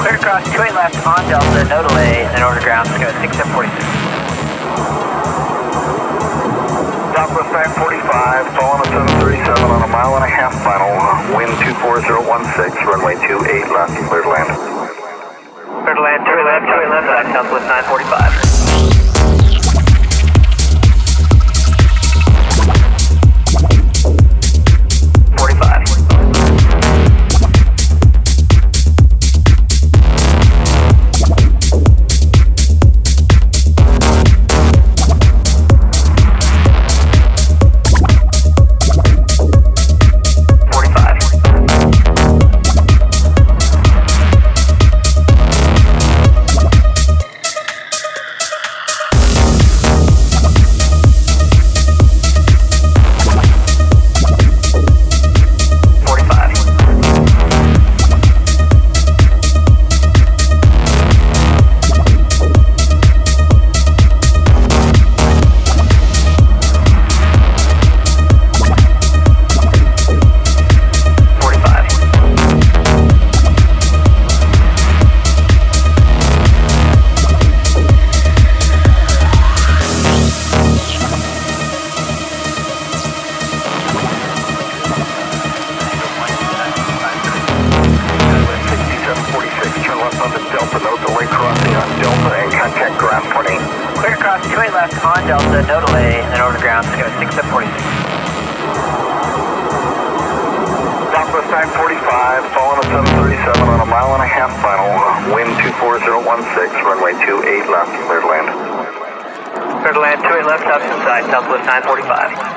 Clear across two eight left on Delta, no delay, and order ground to go 6746. Delta Stein nine forty five, falling at 737 on a mile and a half final, wind 24016, runway 28 left, clear to land. Clear to land, 2 left, 2 left, left, 945. Final, wind 24016, runway 28 left, clear to land. Clear to land, 28 left, south side, Southwest 945.